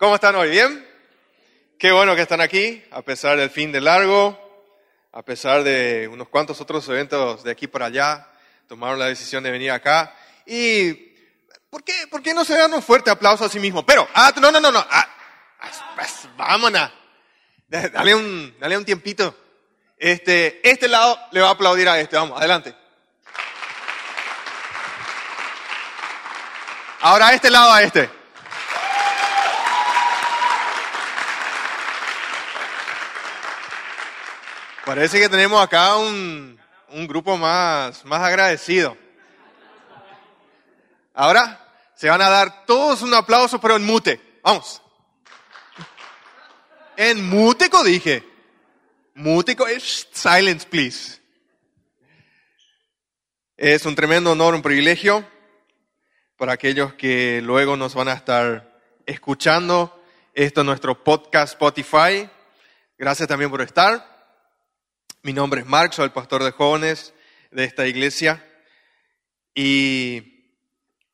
¿Cómo están hoy? ¿Bien? Qué bueno que están aquí, a pesar del fin de largo, a pesar de unos cuantos otros eventos de aquí para allá, tomaron la decisión de venir acá. Y, ¿por qué, por qué no se dan un fuerte aplauso a sí mismo? Pero, ah, no, no, no, no, ah, pues, pues, vámonos. Dale un, dale un tiempito. Este, este lado le va a aplaudir a este, vamos, adelante. Ahora este lado a este. Parece que tenemos acá un, un grupo más, más agradecido. Ahora se van a dar todos un aplauso, pero en mute. Vamos. En mútico dije. Mútico es silence, please. Es un tremendo honor, un privilegio para aquellos que luego nos van a estar escuchando. Esto es nuestro podcast Spotify. Gracias también por estar. Mi nombre es Mark, soy el pastor de jóvenes de esta iglesia y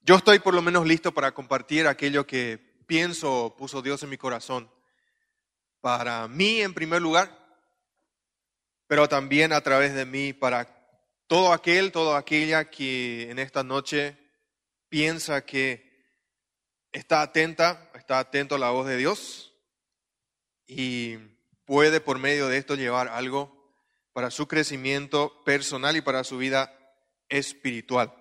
yo estoy por lo menos listo para compartir aquello que pienso puso Dios en mi corazón. Para mí en primer lugar, pero también a través de mí para todo aquel, toda aquella que en esta noche piensa que está atenta, está atento a la voz de Dios y puede por medio de esto llevar algo para su crecimiento personal y para su vida espiritual.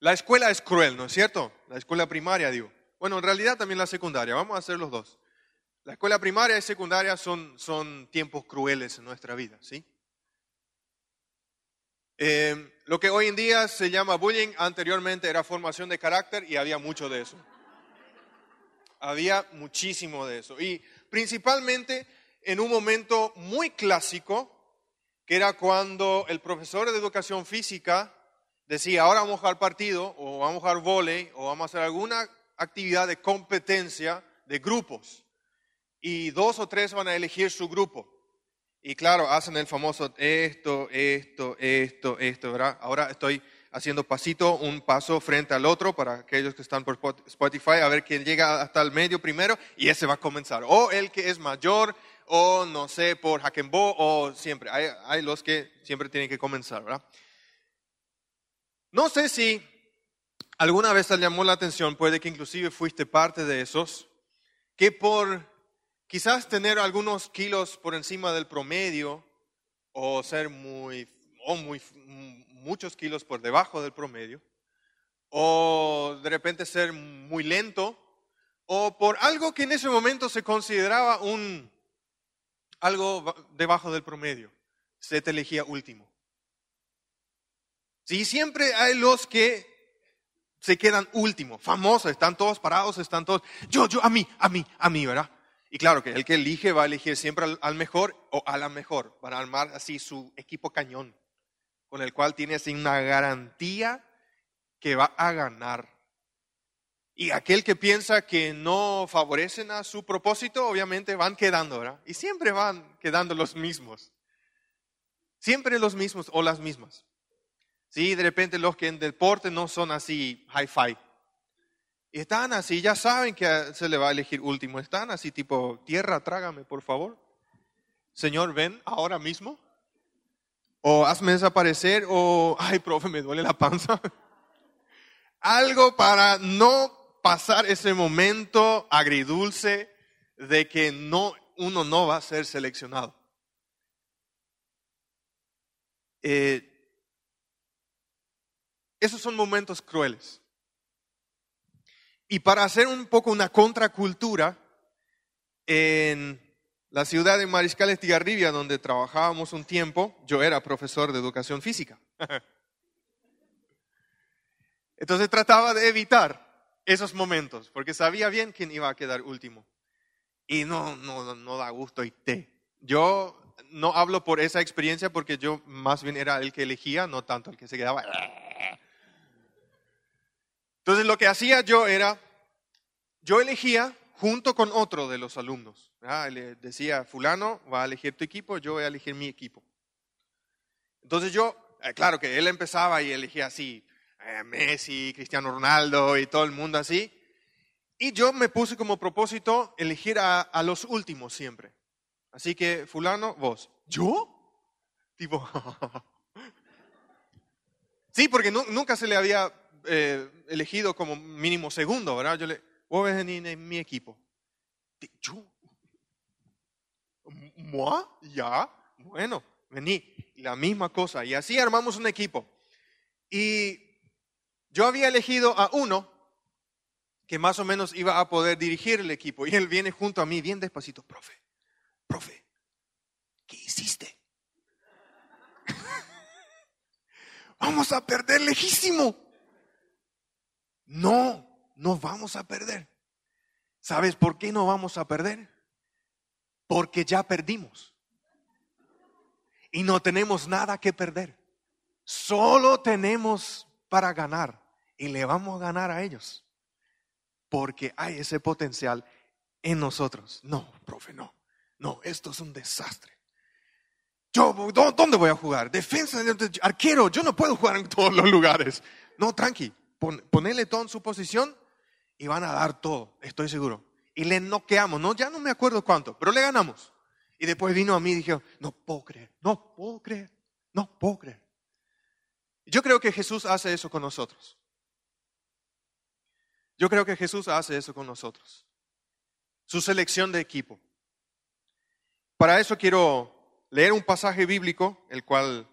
La escuela es cruel, ¿no es cierto? La escuela primaria, digo. Bueno, en realidad también la secundaria. Vamos a hacer los dos. La escuela primaria y secundaria son, son tiempos crueles en nuestra vida, ¿sí? Eh, lo que hoy en día se llama bullying, anteriormente era formación de carácter y había mucho de eso. Había muchísimo de eso. Y principalmente en un momento muy clásico, que era cuando el profesor de educación física decía, ahora vamos a jugar partido, o vamos a jugar volei, o vamos a hacer alguna actividad de competencia de grupos. Y dos o tres van a elegir su grupo. Y claro, hacen el famoso esto, esto, esto, esto, ¿verdad? Ahora estoy haciendo pasito, un paso frente al otro para aquellos que están por Spotify, a ver quién llega hasta el medio primero y ese va a comenzar. O el que es mayor, o no sé, por Hakenbo, o siempre. Hay, hay los que siempre tienen que comenzar, ¿verdad? No sé si alguna vez te llamó la atención, puede que inclusive fuiste parte de esos, que por quizás tener algunos kilos por encima del promedio, o ser muy, o muy, muchos kilos por debajo del promedio, o de repente ser muy lento, o por algo que en ese momento se consideraba un algo debajo del promedio, se te elegía último. Sí, siempre hay los que se quedan últimos, famosos, están todos parados, están todos, yo, yo, a mí, a mí, a mí, ¿verdad? Y claro que el que elige va a elegir siempre al, al mejor o a la mejor, para armar así su equipo cañón con el cual tiene así una garantía que va a ganar. Y aquel que piensa que no favorecen a su propósito, obviamente van quedando, ¿verdad? Y siempre van quedando los mismos. Siempre los mismos o las mismas. Sí, de repente los que en deporte no son así hi-fi. Están así, ya saben que se le va a elegir último. Están así tipo, tierra, trágame, por favor. Señor, ven ahora mismo o hazme desaparecer, o, ay, profe, me duele la panza. Algo para no pasar ese momento agridulce de que no, uno no va a ser seleccionado. Eh, esos son momentos crueles. Y para hacer un poco una contracultura, en la ciudad de Mariscal Estigarribia, donde trabajábamos un tiempo, yo era profesor de educación física. Entonces trataba de evitar esos momentos, porque sabía bien quién iba a quedar último. Y no, no, no da gusto y te. Yo no hablo por esa experiencia porque yo más bien era el que elegía, no tanto el que se quedaba. Entonces lo que hacía yo era, yo elegía junto con otro de los alumnos. Le decía, fulano va a elegir tu equipo, yo voy a elegir mi equipo. Entonces yo, eh, claro que él empezaba y elegía así, eh, Messi, Cristiano Ronaldo y todo el mundo así. Y yo me puse como propósito elegir a, los últimos siempre. Así que, fulano, vos. ¿Yo? Tipo, sí, porque nunca se le había eh, elegido como mínimo segundo, ¿verdad? Yo le, vos ves en, mi equipo. ¿Yo? ¿Moi? Ya, bueno, vení. La misma cosa. Y así armamos un equipo. Y yo había elegido a uno que más o menos iba a poder dirigir el equipo. Y él viene junto a mí bien despacito, profe, profe, ¿qué hiciste? vamos a perder lejísimo. No, no vamos a perder. ¿Sabes por qué no vamos a perder? Porque ya perdimos. Y no tenemos nada que perder. Solo tenemos para ganar. Y le vamos a ganar a ellos porque hay ese potencial en nosotros. No, profe, no. No, esto es un desastre. Yo, ¿dónde voy a jugar? Defensa, arquero, yo no puedo jugar en todos los lugares. No, tranqui, ponele todo en su posición y van a dar todo, estoy seguro. Y le noqueamos, no, ya no me acuerdo cuánto, pero le ganamos. Y después vino a mí y dijo, no puedo creer, no puedo creer, no puedo creer. Yo creo que Jesús hace eso con nosotros. Yo creo que Jesús hace eso con nosotros. Su selección de equipo. Para eso quiero leer un pasaje bíblico, el cual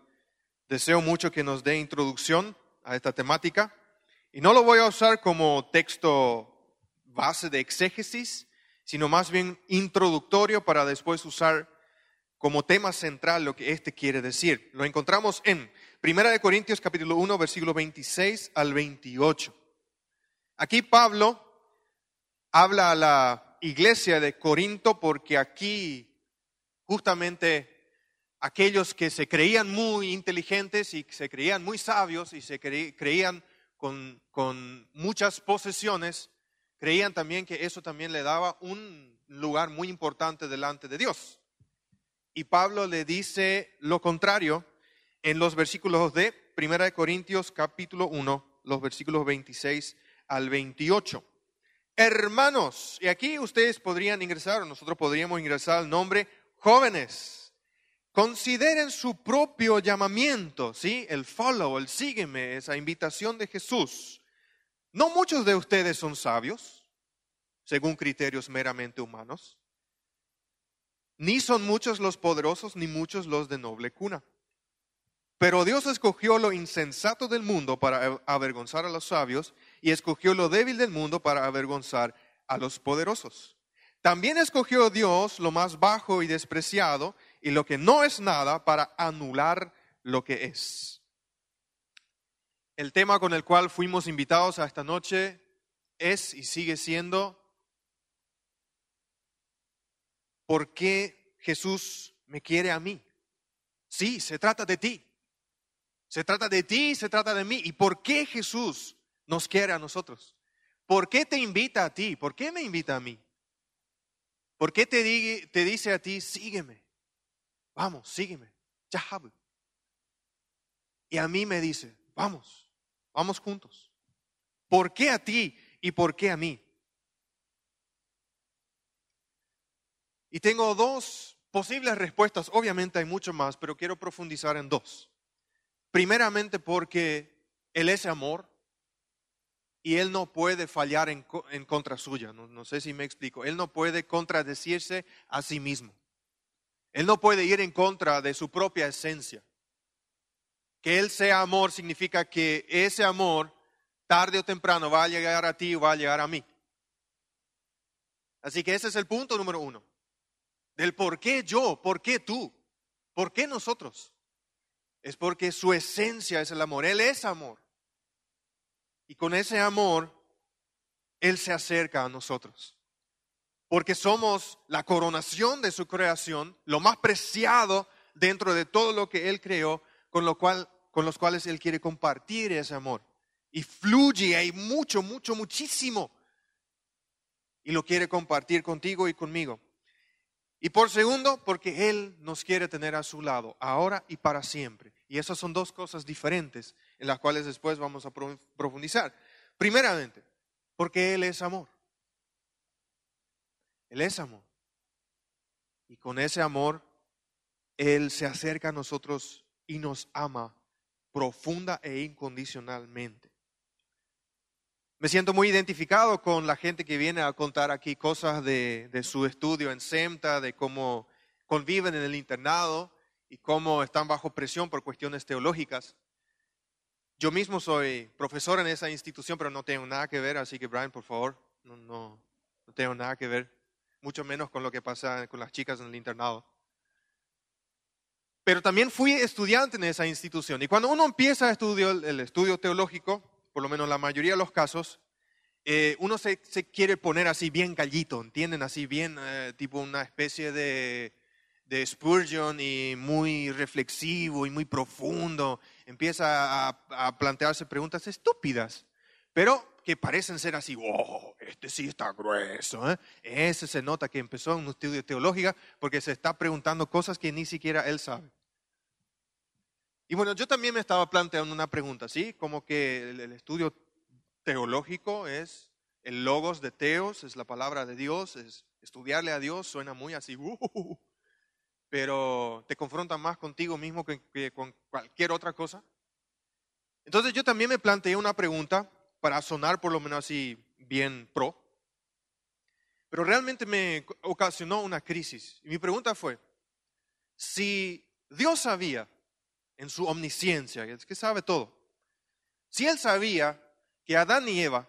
deseo mucho que nos dé introducción a esta temática. Y no lo voy a usar como texto base de exégesis, sino más bien introductorio para después usar como tema central lo que éste quiere decir. Lo encontramos en 1 Corintios capítulo 1, versículo 26 al 28. Aquí Pablo habla a la iglesia de Corinto porque aquí justamente aquellos que se creían muy inteligentes y se creían muy sabios y se creían con, con muchas posesiones, creían también que eso también le daba un lugar muy importante delante de Dios. Y Pablo le dice lo contrario en los versículos de 1 Corintios capítulo 1, los versículos 26 al 28. Hermanos, y aquí ustedes podrían ingresar, o nosotros podríamos ingresar al nombre jóvenes. Consideren su propio llamamiento, ¿sí? El follow, el sígueme, esa invitación de Jesús. No muchos de ustedes son sabios, según criterios meramente humanos. Ni son muchos los poderosos, ni muchos los de noble cuna. Pero Dios escogió lo insensato del mundo para avergonzar a los sabios y escogió lo débil del mundo para avergonzar a los poderosos. También escogió Dios lo más bajo y despreciado y lo que no es nada para anular lo que es. El tema con el cual fuimos invitados a esta noche es y sigue siendo ¿por qué Jesús me quiere a mí? Sí, se trata de ti. Se trata de ti, se trata de mí. ¿Y por qué Jesús nos quiere a nosotros? ¿Por qué te invita a ti? ¿Por qué me invita a mí? ¿Por qué te, dice a ti, sígueme? Vamos, sígueme. Y a mí me dice, vamos, vamos juntos. ¿Por qué a ti y por qué a mí? Y tengo dos posibles respuestas. Obviamente hay mucho más, pero quiero profundizar en dos. Primeramente porque Él es amor y Él no puede fallar en, contra suya. No sé si me explico. Él no puede contradecirse a sí mismo. Él no puede ir en contra de su propia esencia. Que Él sea amor significa que ese amor, tarde o temprano, va a llegar a ti o va a llegar a mí. Así que ese es el punto número uno. Del por qué yo, por qué tú, por qué nosotros es porque su esencia es el amor. Él es amor. Y con ese amor, Él se acerca a nosotros. Porque somos la coronación de su creación, lo más preciado dentro de todo lo que Él creó, con, lo cual, con los cuales Él quiere compartir ese amor. Y fluye, hay mucho, mucho, muchísimo. Y lo quiere compartir contigo y conmigo. Y por segundo, porque Él nos quiere tener a su lado, ahora y para siempre. Y esas son dos cosas diferentes en las cuales después vamos a profundizar. Primeramente, porque Él es amor. Él es amor. Y con ese amor, Él se acerca a nosotros y nos ama profunda e incondicionalmente. Me siento muy identificado con la gente que viene a contar aquí cosas de, su estudio en SEMTA, de cómo conviven en el internado y cómo están bajo presión por cuestiones teológicas. Yo mismo soy profesor en esa institución, pero no tengo nada que ver, así que Brian, por favor, no, no, no tengo nada que ver, mucho menos con lo que pasa con las chicas en el internado. Pero también fui estudiante en esa institución y cuando uno empieza a estudiar el estudio teológico, por lo menos la mayoría de los casos, eh, uno se, quiere poner así bien gallito, ¿entienden? Así bien, eh, tipo una especie de, de, Spurgeon y muy reflexivo y muy profundo. Empieza a, plantearse preguntas estúpidas, pero que parecen ser así, oh, este sí está grueso. ¿eh? Ese se nota que empezó en un estudio teológico porque se está preguntando cosas que ni siquiera él sabe. Y bueno, yo también me estaba planteando una pregunta, ¿sí? Como que el, estudio teológico es el logos de Teos, es la palabra de Dios, es estudiarle a Dios, suena muy así, uh, pero te confronta más contigo mismo que, con cualquier otra cosa. Entonces yo también me planteé una pregunta para sonar por lo menos así bien pro, pero realmente me ocasionó una crisis. Y mi pregunta fue, si Dios sabía en su omnisciencia, es que sabe todo. Si él sabía que Adán y Eva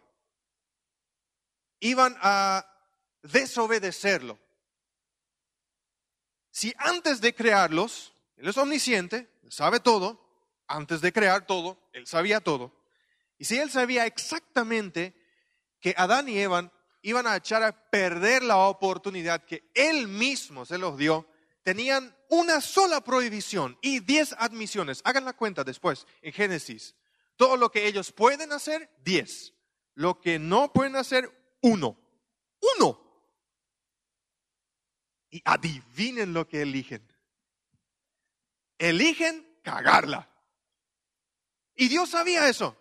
iban a desobedecerlo, si antes de crearlos, él es omnisciente, sabe todo, antes de crear todo, él sabía todo, y si él sabía exactamente que Adán y Eva iban a echar a perder la oportunidad que él mismo se los dio, tenían una sola prohibición y diez admisiones. Hagan la cuenta después en Génesis. Todo lo que ellos pueden hacer, diez. Lo que no pueden hacer, uno. Uno. Y adivinen lo que eligen. Eligen cagarla. Y Dios sabía eso.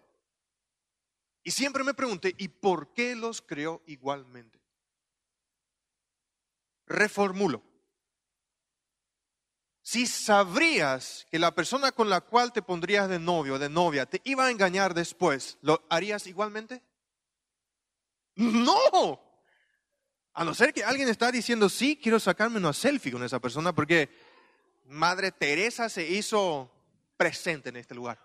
Y siempre me pregunté, ¿y por qué los creó igualmente? Reformulo si sabrías que la persona con la cual te pondrías de novio o de novia te iba a engañar después, ¿lo harías igualmente? No. A no ser que alguien está diciendo, sí, quiero sacarme una selfie con esa persona porque Madre Teresa se hizo presente en este lugar.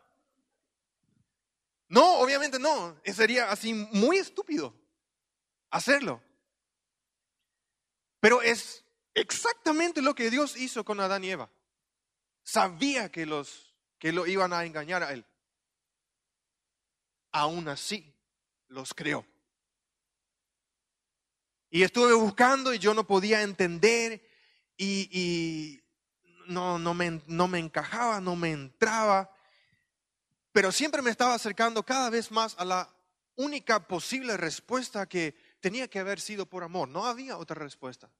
No, obviamente no. Sería así muy estúpido hacerlo. Pero es Exactamente lo que Dios hizo con Adán y Eva. Sabía que, los, que lo iban a engañar a él. Aún así, los creó. Y estuve buscando y yo no podía entender y, no, no, me, no me encajaba, no me entraba. Pero siempre me estaba acercando cada vez más a la única posible respuesta que tenía que haber sido por amor. No había otra respuesta.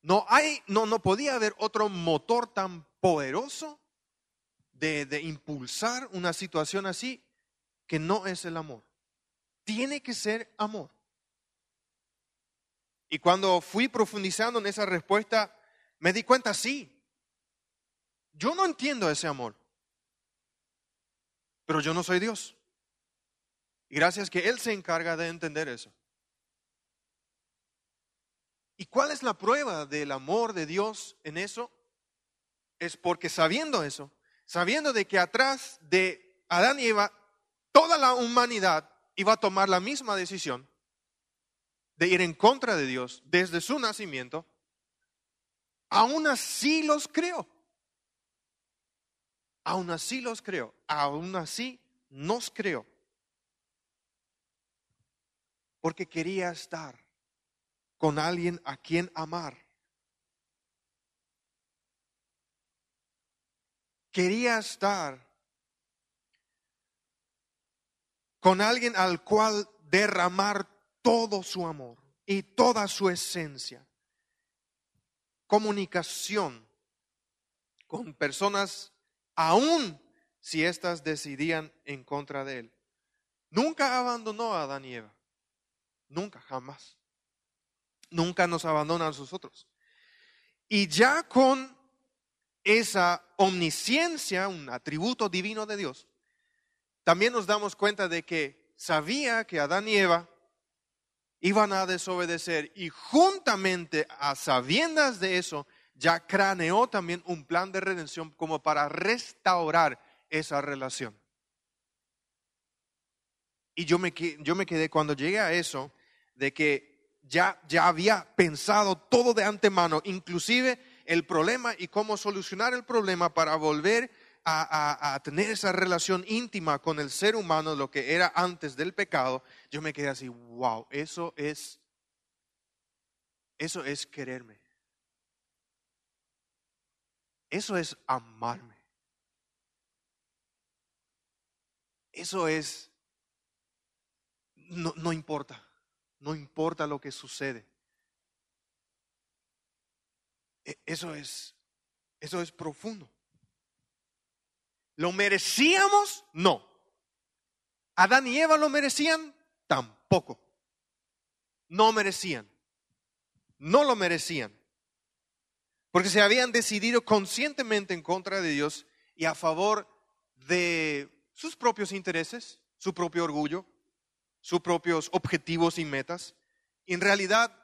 No, hay, no, no podía haber otro motor tan poderoso de, de impulsar una situación así que no es el amor. Tiene que ser amor. Y cuando fui profundizando en esa respuesta, me di cuenta, sí, yo no entiendo ese amor, pero yo no soy Dios. Y gracias que Él se encarga de entender eso. ¿Y cuál es la prueba del amor de Dios en eso? Es porque sabiendo eso, sabiendo de que atrás de Adán y Eva, toda la humanidad iba a tomar la misma decisión de ir en contra de Dios desde su nacimiento, aún así los creó. Aún así los creó. Aún así nos creó. Porque quería estar con alguien a quien amar. Quería estar con alguien al cual derramar todo su amor y toda su esencia. Comunicación con personas aún si éstas decidían en contra de él. Nunca abandonó a Adán y Eva. Nunca, jamás. Nunca nos abandona a nosotros. Y ya con esa omnisciencia, un atributo divino de Dios, también nos damos cuenta de que sabía que Adán y Eva iban a desobedecer y juntamente a sabiendas de eso, ya craneó también un plan de redención como para restaurar esa relación. Y yo me, yo me quedé cuando llegué a eso, de que ya, ya había pensado todo de antemano, inclusive el problema y cómo solucionar el problema para volver a, tener esa relación íntima con el ser humano, lo que era antes del pecado, yo me quedé así, wow, eso es, eso es quererme. Eso es amarme. Eso es, no, no importa, no importa lo que sucede. E, eso es, eso es profundo. ¿Lo merecíamos? No. ¿Adán y Eva lo merecían? Tampoco. No merecían. No lo merecían. Porque se habían decidido conscientemente en contra de Dios y a favor de sus propios intereses, su propio orgullo, sus propios objetivos y metas. en realidad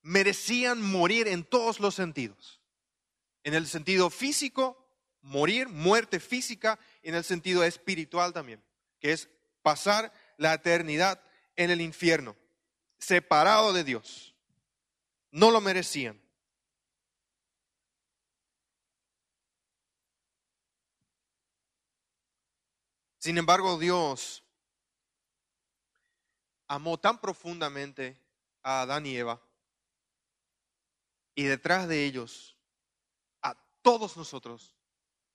merecían morir en todos los sentidos. En el sentido físico, morir, muerte física, en el sentido espiritual también, que es pasar la eternidad en el infierno, separado de Dios. No lo merecían. Sin embargo, Dios amó tan profundamente a Adán y Eva y detrás de ellos a todos nosotros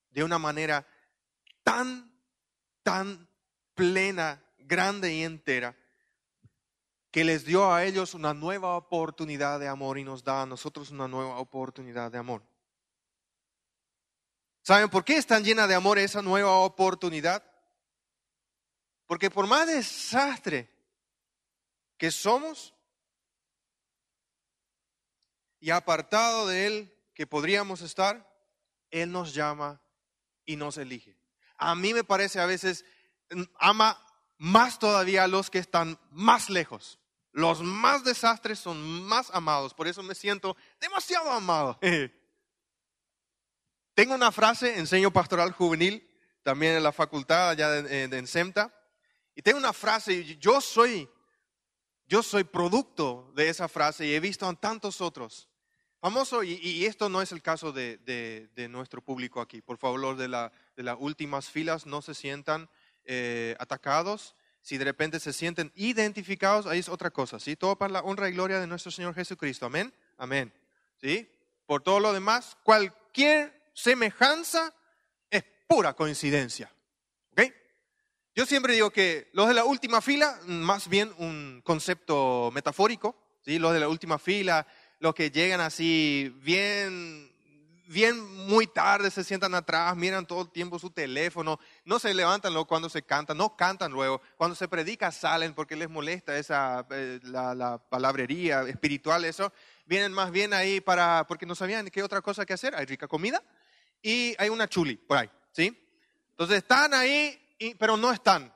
de una manera tan, tan plena, grande y entera, que les dio a ellos una nueva oportunidad de amor y nos da a nosotros una nueva oportunidad de amor. ¿Saben por qué es tan llena de amor esa nueva oportunidad? Porque por más desastre que somos y apartado de Él que podríamos estar, Él nos llama y nos elige. A mí me parece a veces, mm, ama más todavía a los que están más lejos. Los más desastres son más amados, por eso me siento demasiado amado. Tengo una frase, enseño pastoral juvenil, también en la facultad allá de, de, SEMTA, y tengo una frase, yo soy, yo soy producto de esa frase y he visto a tantos otros Famoso, y, esto no es el caso de, nuestro público aquí. Por favor, los de, las últimas filas no se sientan eh, atacados. Si de repente se sienten identificados, ahí es otra cosa. ¿sí? Todo para la honra y gloria de nuestro Señor Jesucristo. Amén. Amén. ¿Sí? Por todo lo demás, cualquier semejanza es pura coincidencia. Yo siempre digo que los de la última fila, más bien un concepto metafórico. ¿sí? Los de la última fila los que llegan así bien, bien muy tarde, se sientan atrás, miran todo el tiempo su teléfono, no se levantan luego cuando se canta, no cantan luego, cuando se predica salen porque les molesta esa, eh, la, palabrería espiritual, eso, vienen más bien ahí para, porque no sabían qué otra cosa que hacer, hay rica comida y hay una chuli por ahí, ¿sí? Entonces están ahí, pero no están.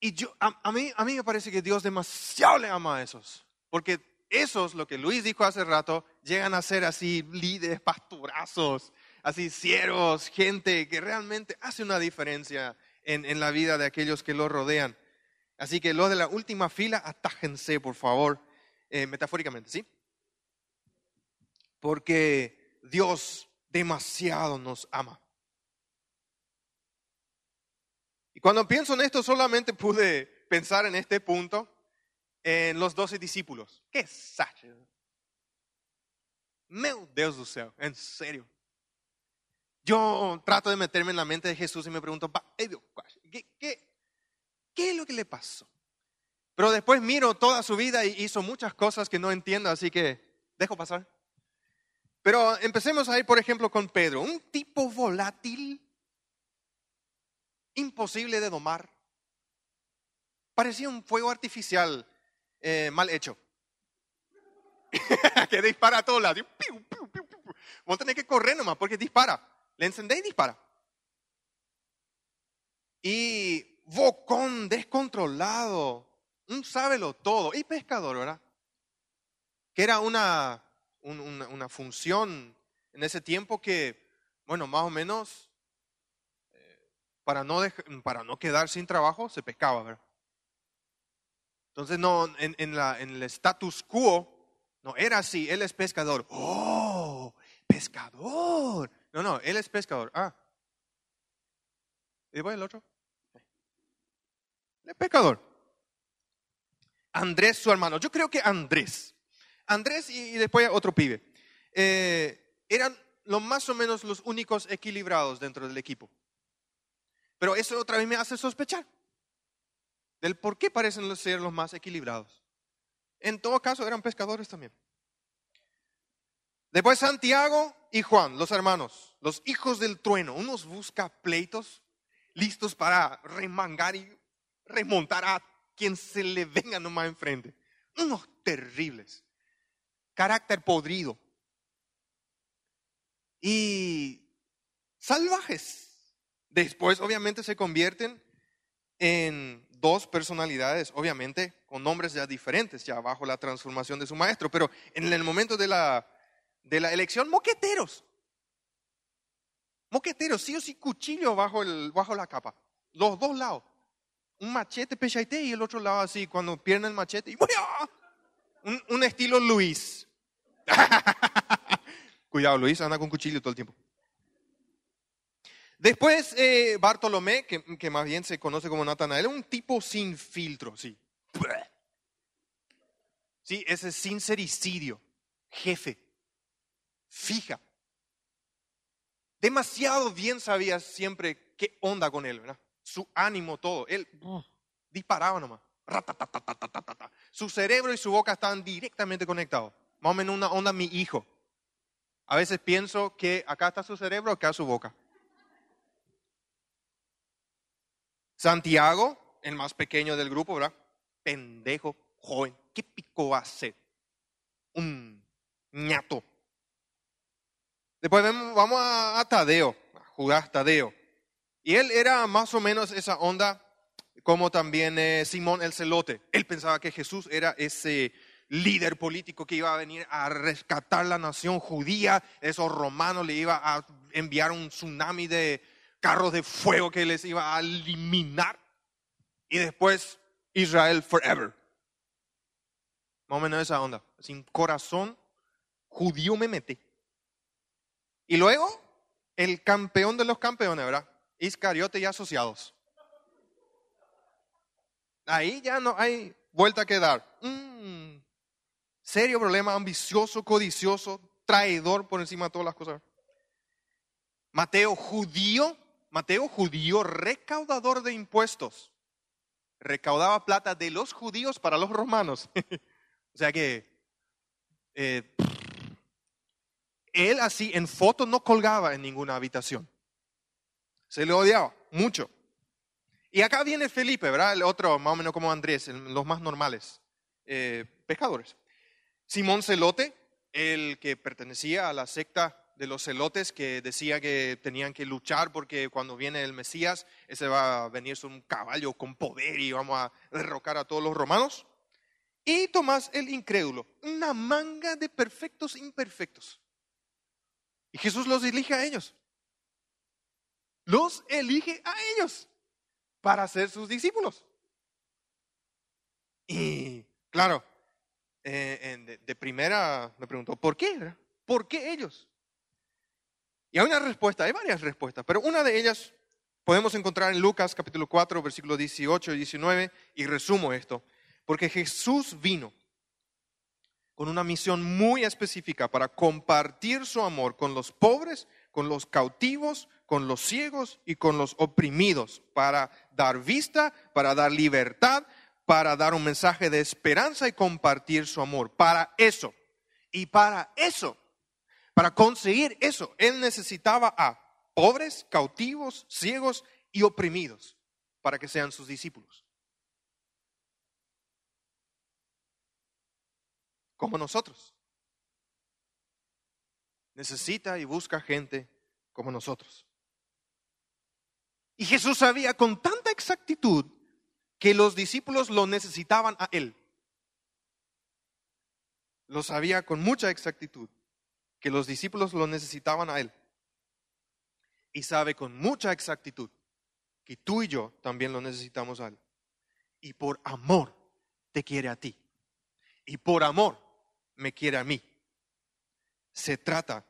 Y yo, a, mí, a mí me parece que Dios demasiado le ama a esos, porque esos, lo que Luis dijo hace rato, llegan a ser así líderes, pastorazos, así siervos, gente que realmente hace una diferencia en, la vida de aquellos que los rodean. Así que los de la última fila, atájense, por favor, eh, metafóricamente, ¿sí? Porque Dios demasiado nos ama. Y cuando pienso en esto, solamente pude pensar en este punto en los doce discípulos. Que sache. Meu Deus do céu, en serio. Yo trato de meterme en la mente de Jesús y me pregunto, ¿qué, qué, qué es lo que le pasó? Pero después miro toda su vida y hizo muchas cosas que no entiendo, así que dejo pasar. Pero empecemos ahí, por ejemplo, con Pedro, un tipo volátil, imposible de domar. Parecía un fuego artificial eh, mal hecho. que dispara a todos lados. Vos tenés que correr nomás porque dispara. Le encendés y dispara. Y bocón descontrolado, un sábelo todo. Y pescador, ¿verdad? Que era una, una, función en ese tiempo que, bueno, más o menos, para, no para no quedar sin trabajo, se pescaba, ¿verdad? Entonces, no, en, la, en el status quo, no era así, él es pescador. ¡Oh! Pescador. No, no, él es pescador. Ah. ¿Y después el otro? El pescador. Andrés, su hermano. Yo creo que Andrés. Andrés y, después otro pibe. Eh, eran lo más o menos los únicos equilibrados dentro del equipo. Pero eso otra vez me hace sospechar del por qué parecen ser los más equilibrados. En todo caso, eran pescadores también. Después Santiago y Juan, los hermanos, los hijos del trueno, unos busca pleitos listos para remangar y remontar a quien se le venga nomás enfrente. Unos terribles. Carácter podrido. Y salvajes. Después obviamente se convierten en dos personalidades, obviamente con nombres ya diferentes, ya bajo la transformación de su maestro, pero en el momento de la, de la elección, moqueteros. Moqueteros, sí o sí, cuchillo bajo, el, bajo la capa, los dos lados. Un machete pechaite y el otro lado así, cuando pierden el machete, y un, un estilo Luis. Cuidado, Luis anda con cuchillo todo el tiempo. Después eh, Bartolomé, que, más bien se conoce como Natanael, un tipo sin filtro, sí. Sí, ese sincericidio, jefe, fija. Demasiado bien sabía siempre qué onda con él, ¿verdad? Su ánimo, todo. Él disparaba nomás. Su cerebro y su boca estaban directamente conectados. Más o menos una onda mi hijo. A veces pienso que acá está su cerebro, acá su boca. Santiago, el más pequeño del grupo, ¿verdad? Pendejo, joven. ¿Qué pico ser? Un ñato. Después vamos a, Tadeo, a Judas Tadeo. Y él era más o menos esa onda como también eh, Simón el Celote. Él pensaba que Jesús era ese líder político que iba a venir a rescatar la nación judía. Esos romanos le iba a enviar un tsunami de, carros de fuego que les iba a eliminar. Y después Israel forever. Más o menos esa onda. Sin corazón judío me metí. Y luego, el campeón de los campeones, ¿verdad? Iscariote y asociados. Ahí ya no hay vuelta que dar. Mm, serio problema, ambicioso, codicioso, traidor por encima de todas las cosas. Mateo, judío, Mateo, judío recaudador de impuestos, recaudaba plata de los judíos para los romanos. o sea que eh, él así en foto no colgaba en ninguna habitación. Se le odiaba mucho. Y acá viene Felipe, ¿verdad? El otro, más o menos como Andrés, los más normales, eh, pescadores. Simón Celote, el que pertenecía a la secta de los celotes que decía que tenían que luchar porque cuando viene el Mesías, ese va a venir un caballo con poder y vamos a derrocar a todos los romanos. Y Tomás el incrédulo, una manga de perfectos imperfectos. Y Jesús los elige a ellos. Los elige a ellos para ser sus discípulos. Y claro, eh, de, primera me preguntó, ¿por qué? ¿Por qué ellos? Y hay una respuesta, hay varias respuestas, pero una de ellas podemos encontrar en Lucas capítulo 4, versículos 18 y 19, y resumo esto, porque Jesús vino con una misión muy específica para compartir su amor con los pobres, con los cautivos, con los ciegos y con los oprimidos, para dar vista, para dar libertad, para dar un mensaje de esperanza y compartir su amor. Para eso. Y para eso para conseguir eso, él necesitaba a pobres, cautivos, ciegos y oprimidos para que sean sus discípulos. Como nosotros. Necesita y busca gente como nosotros. Y Jesús sabía con tanta exactitud que los discípulos lo necesitaban a Él. Lo sabía con mucha exactitud que los discípulos lo necesitaban a Él. Y sabe con mucha exactitud que tú y yo también lo necesitamos a Él. Y por amor te quiere a ti. Y por amor me quiere a mí. Se trata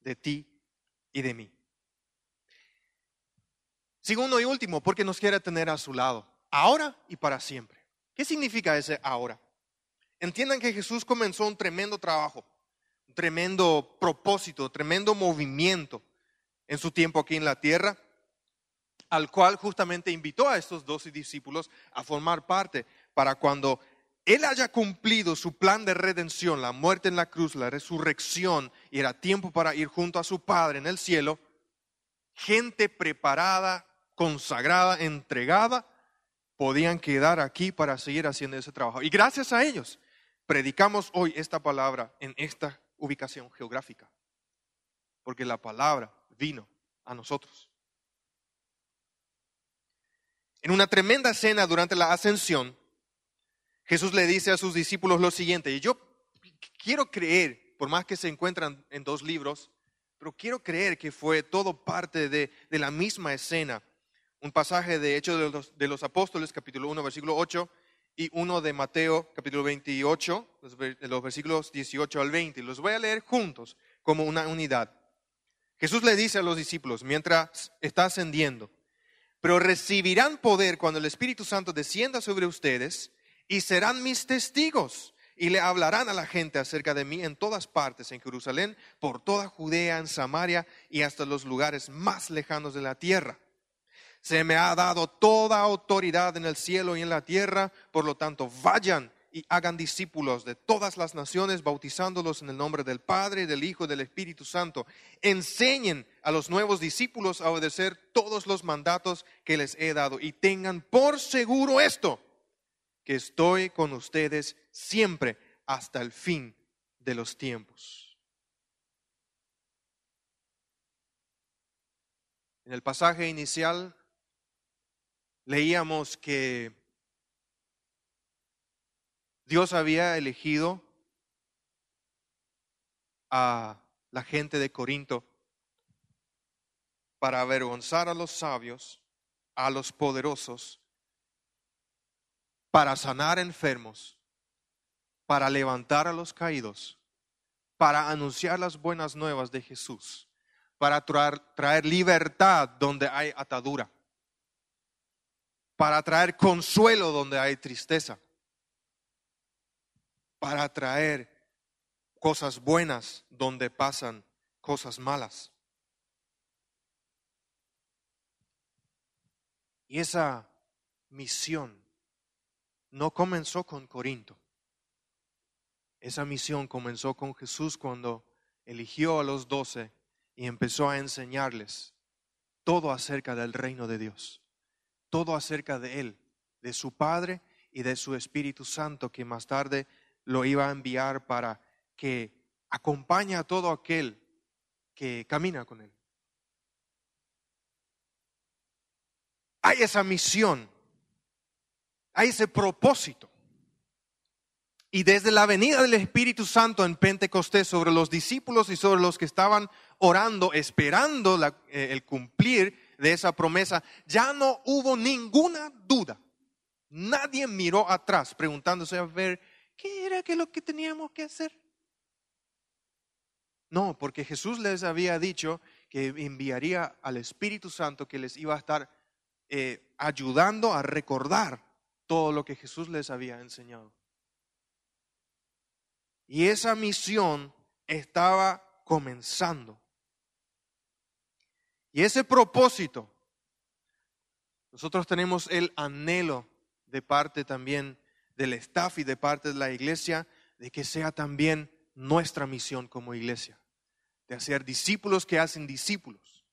de ti y de mí. Segundo y último, porque nos quiere tener a su lado ahora y para siempre. ¿Qué significa ese ahora? Entiendan que Jesús comenzó un tremendo trabajo, tremendo propósito, tremendo movimiento en su tiempo aquí en la tierra, al cual justamente invitó a estos doce discípulos a formar parte para cuando Él haya cumplido su plan de redención, la muerte en la cruz, la resurrección, y era tiempo para ir junto a su Padre en el cielo, gente preparada, consagrada, entregada, podían quedar aquí para seguir haciendo ese trabajo. Y gracias a ellos predicamos hoy esta palabra en esta ubicación geográfica, porque la palabra vino a nosotros. En una tremenda cena durante la ascensión, Jesús le dice a sus discípulos lo siguiente, y yo quiero creer, por más que se encuentran en dos libros, pero quiero creer que fue todo parte de, de la misma escena un pasaje de Hechos de los, Apóstoles, capítulo 1, versículo 8, y uno de Mateo, capítulo 28, los, los versículos 18 al 20. Los voy a leer juntos como una unidad. Jesús le dice a los discípulos, mientras está ascendiendo, pero recibirán poder cuando el Espíritu Santo descienda sobre ustedes y serán mis testigos y le hablarán a la gente acerca de mí en todas partes, en Jerusalén, por toda Judea, en Samaria y hasta los lugares más lejanos de la tierra. Se me ha dado toda autoridad en el cielo y en la tierra, por lo tanto, vayan y hagan discípulos de todas las naciones, bautizándolos en el nombre del Padre, del Hijo y del Espíritu Santo. Enseñen a los nuevos discípulos a obedecer todos los mandatos que les he dado y tengan por seguro esto, que estoy con ustedes siempre hasta el fin de los tiempos. En el pasaje inicial leíamos que Dios había elegido a la gente de Corinto para avergonzar a los sabios, a los poderosos, para sanar enfermos, para levantar a los caídos, para anunciar las buenas nuevas de Jesús, para traer, libertad donde hay atadura para traer consuelo donde hay tristeza, para traer cosas buenas donde pasan cosas malas. Y esa misión no comenzó con Corinto. Esa misión comenzó con Jesús cuando eligió a los doce y empezó a enseñarles todo acerca del reino de Dios todo acerca de Él, de su Padre y de su Espíritu Santo, que más tarde lo iba a enviar para que acompañe a todo aquel que camina con Él. Hay esa misión, hay ese propósito. Y desde la venida del Espíritu Santo en Pentecostés sobre los discípulos y sobre los que estaban orando, esperando eh, el cumplir de esa promesa, ya no hubo ninguna duda. Nadie miró atrás preguntándose a ver, ¿qué era lo que teníamos que hacer? No, porque Jesús les había dicho que enviaría al Espíritu Santo que les iba a estar eh, ayudando a recordar todo lo que Jesús les había enseñado. Y esa misión estaba comenzando. Y ese propósito, nosotros tenemos el anhelo de parte también del staff y de parte de la iglesia de que sea también nuestra misión como iglesia, de hacer discípulos que hacen discípulos,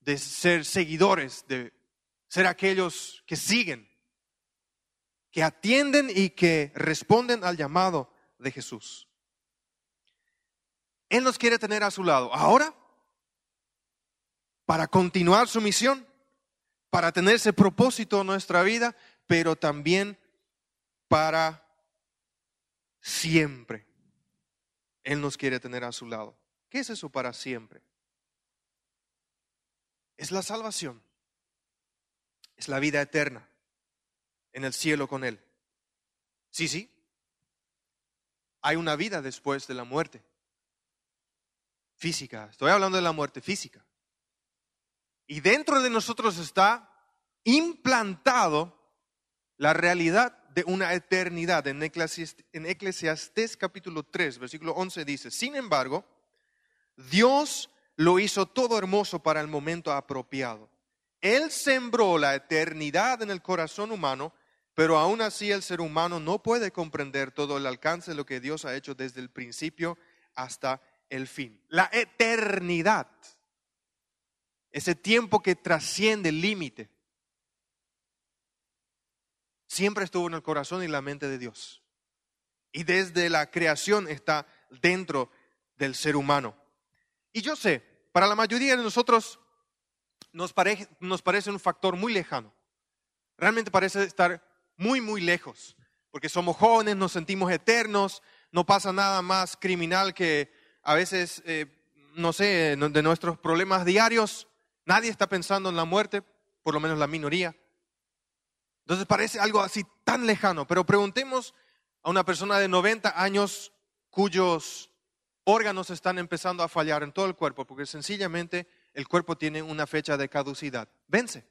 de ser seguidores, de ser aquellos que siguen, que atienden y que responden al llamado de Jesús. Él nos quiere tener a su lado. Ahora, para continuar su misión, para tener ese propósito en nuestra vida, pero también para siempre. Él nos quiere tener a su lado. ¿Qué es eso para siempre? Es la salvación. Es la vida eterna en el cielo con Él. Sí, sí. Hay una vida después de la muerte. Física. Estoy hablando de la muerte física. Y dentro de nosotros está implantado la realidad de una eternidad. En Eclesiastés, capítulo 3, versículo 11 dice, sin embargo, Dios lo hizo todo hermoso para el momento apropiado. Él sembró la eternidad en el corazón humano, pero aún así el ser humano no puede comprender todo el alcance de lo que Dios ha hecho desde el principio hasta el fin. La eternidad, ese tiempo que trasciende el límite, siempre estuvo en el corazón y la mente de Dios. Y desde la creación está dentro del ser humano. Y yo sé, para la mayoría de nosotros nos parece, un factor muy lejano. Realmente parece estar muy, muy lejos, porque somos jóvenes, nos sentimos eternos, no pasa nada más criminal que a veces, eh, no sé, de nuestros problemas diarios. Nadie está pensando en la muerte, por lo menos la minoría. Entonces parece algo así tan lejano, pero preguntemos a una persona de 90 años cuyos órganos están empezando a fallar en todo el cuerpo, porque sencillamente el cuerpo tiene una fecha de caducidad. Vence.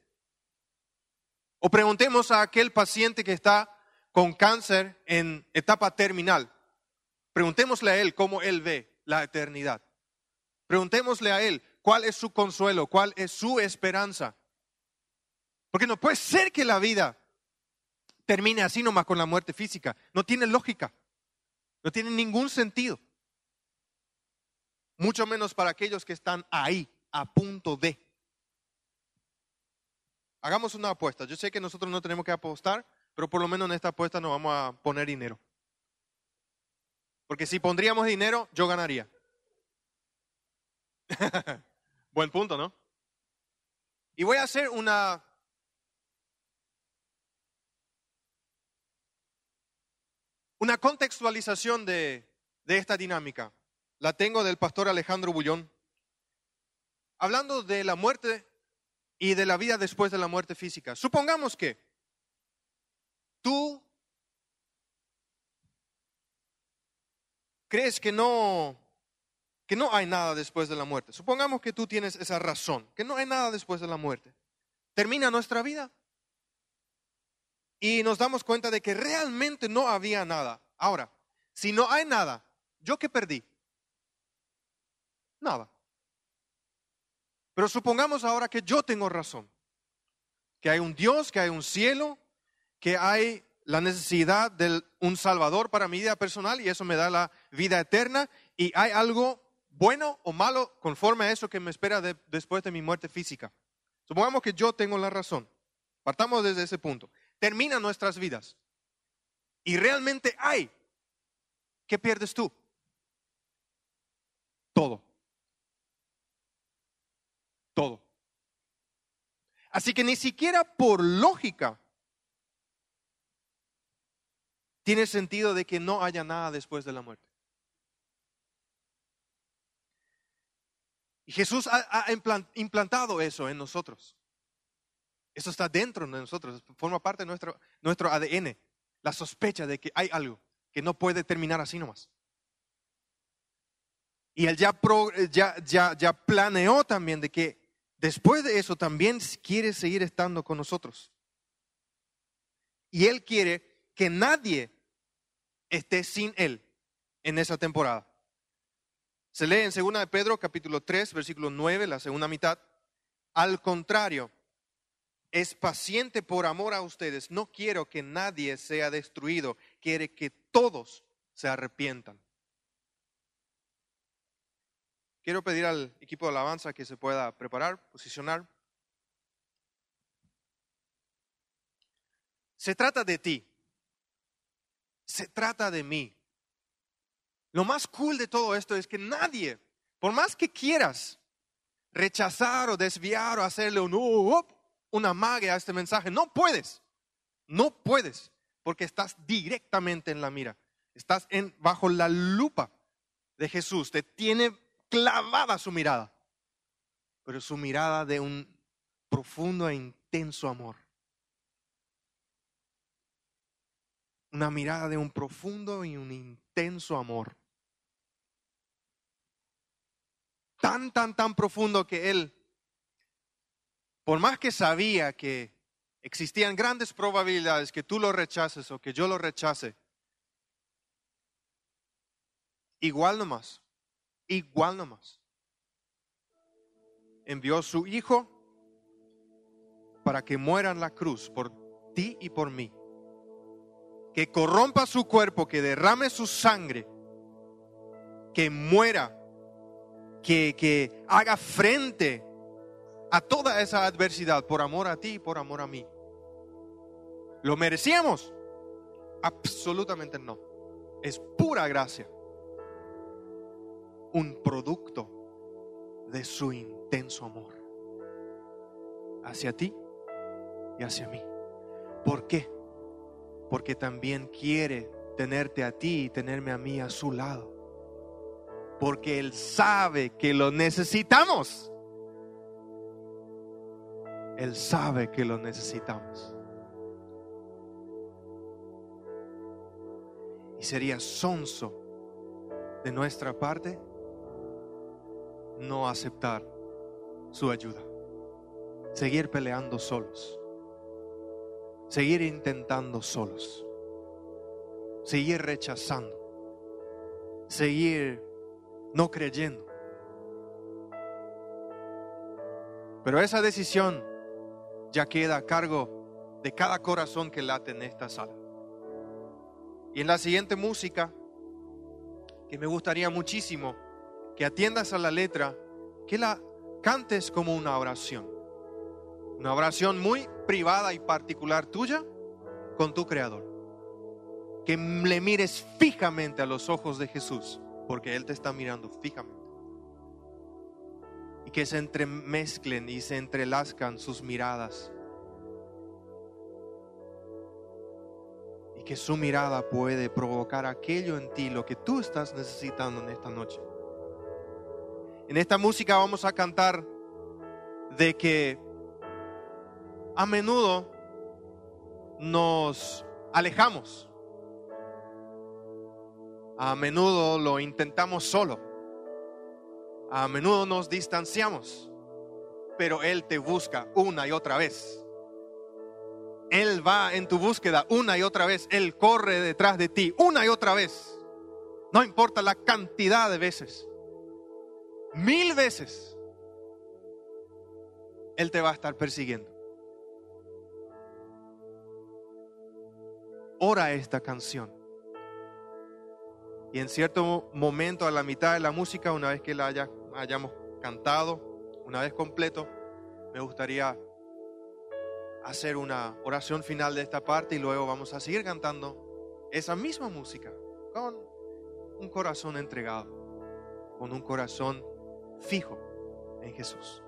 O preguntemos a aquel paciente que está con cáncer en etapa terminal. Preguntémosle a él cómo él ve la eternidad. Preguntémosle a él cuál es su consuelo, cuál es su esperanza. Porque no puede ser que la vida termine así nomás con la muerte física. No tiene lógica. No tiene ningún sentido. Mucho menos para aquellos que están ahí, a punto de. Hagamos una apuesta. Yo sé que nosotros no tenemos que apostar, pero por lo menos en esta apuesta nos vamos a poner dinero. Porque si pondríamos dinero, yo ganaría. Buen punto, ¿no? Y voy a hacer una Una contextualización de, esta dinámica la tengo del pastor Alejandro Bullón, hablando de la muerte y de la vida después de la muerte física. Supongamos que tú crees que no que no hay nada después de la muerte. Supongamos que tú tienes esa razón, que no hay nada después de la muerte. Termina nuestra vida y nos damos cuenta de que realmente no había nada. Ahora, si no hay nada, ¿yo qué perdí? Nada. Pero supongamos ahora que yo tengo razón, que hay un Dios, que hay un cielo, que hay la necesidad de un Salvador para mi vida personal y eso me da la vida eterna y hay algo bueno o malo conforme a eso que me espera después de mi muerte física. Supongamos que yo tengo la razón. Partamos desde ese punto termina nuestras vidas y realmente hay, ¿qué pierdes tú? Todo. Todo. Así que ni siquiera por lógica tiene sentido de que no haya nada después de la muerte. Y Jesús ha, implantado eso en nosotros. Eso está dentro de nosotros, forma parte de nuestro, ADN, la sospecha de que hay algo que no puede terminar así nomás. Y él ya, ya planeó también de que después de eso también quiere seguir estando con nosotros. Y él quiere que nadie esté sin él en esa temporada. Se lee en 2 de Pedro capítulo 3, versículo 9, la segunda mitad. Al contrario, es paciente por amor a ustedes. No quiero que nadie sea destruido. Quiere que todos se arrepientan. quiero pedir al equipo de alabanza que se pueda preparar, posicionar. Se trata de ti. Se trata de mí. Lo más cool de todo esto es que nadie, por más que quieras rechazar o desviar o hacerle un, uh, uh, una magia a este mensaje, no puedes. No puedes, porque estás directamente en la mira. Estás en, bajo la lupa de Jesús. Te tiene clavada su mirada, pero su mirada de un profundo e intenso amor. Una mirada de un profundo y un intenso amor. Tan, tan, tan profundo que él, por más que sabía que existían grandes probabilidades que tú lo rechaces o que yo lo rechace, igual nomás igual nomás. Envió a su Hijo para que muera en la cruz por ti y por mí. Que corrompa su cuerpo, que derrame su sangre, que muera, que, que haga frente a toda esa adversidad por amor a ti y por amor a mí. ¿Lo merecíamos? Absolutamente no. Es pura gracia un producto de su intenso amor hacia ti y hacia mí. ¿Por qué? Porque también quiere tenerte a ti y tenerme a mí a su lado. Porque Él sabe que lo necesitamos. Él sabe que lo necesitamos. Y sería sonso de nuestra parte no aceptar su ayuda. Seguir peleando solos. Seguir intentando solos. Seguir rechazando. Seguir no creyendo. Pero esa decisión ya queda a cargo de cada corazón que late en esta sala. Y en la siguiente música, que me gustaría muchísimo que atiendas a la letra, que la cantes como una oración. Una oración muy privada y particular tuya con tu Creador. Que le mires fijamente a los ojos de Jesús, porque Él te está mirando fijamente. Y que se entremezclen y se entrelazcan sus miradas. Y que su mirada puede provocar aquello en ti, lo que tú estás necesitando en esta noche. En esta música vamos a cantar de que a menudo nos alejamos. A menudo lo intentamos solo. A menudo nos distanciamos. Pero Él te busca una y otra vez. Él va en tu búsqueda una y otra vez. Él corre detrás de ti una y otra vez. No importa la cantidad de veces mil veces, Él te va a estar persiguiendo. Ora esta canción. Y en cierto momento, a la mitad de la música, una vez que la hayamos cantado, una vez completo, me gustaría hacer una oración final de esta parte y luego vamos a seguir cantando esa misma música con un corazón entregado, con un corazón fijo en Jesús.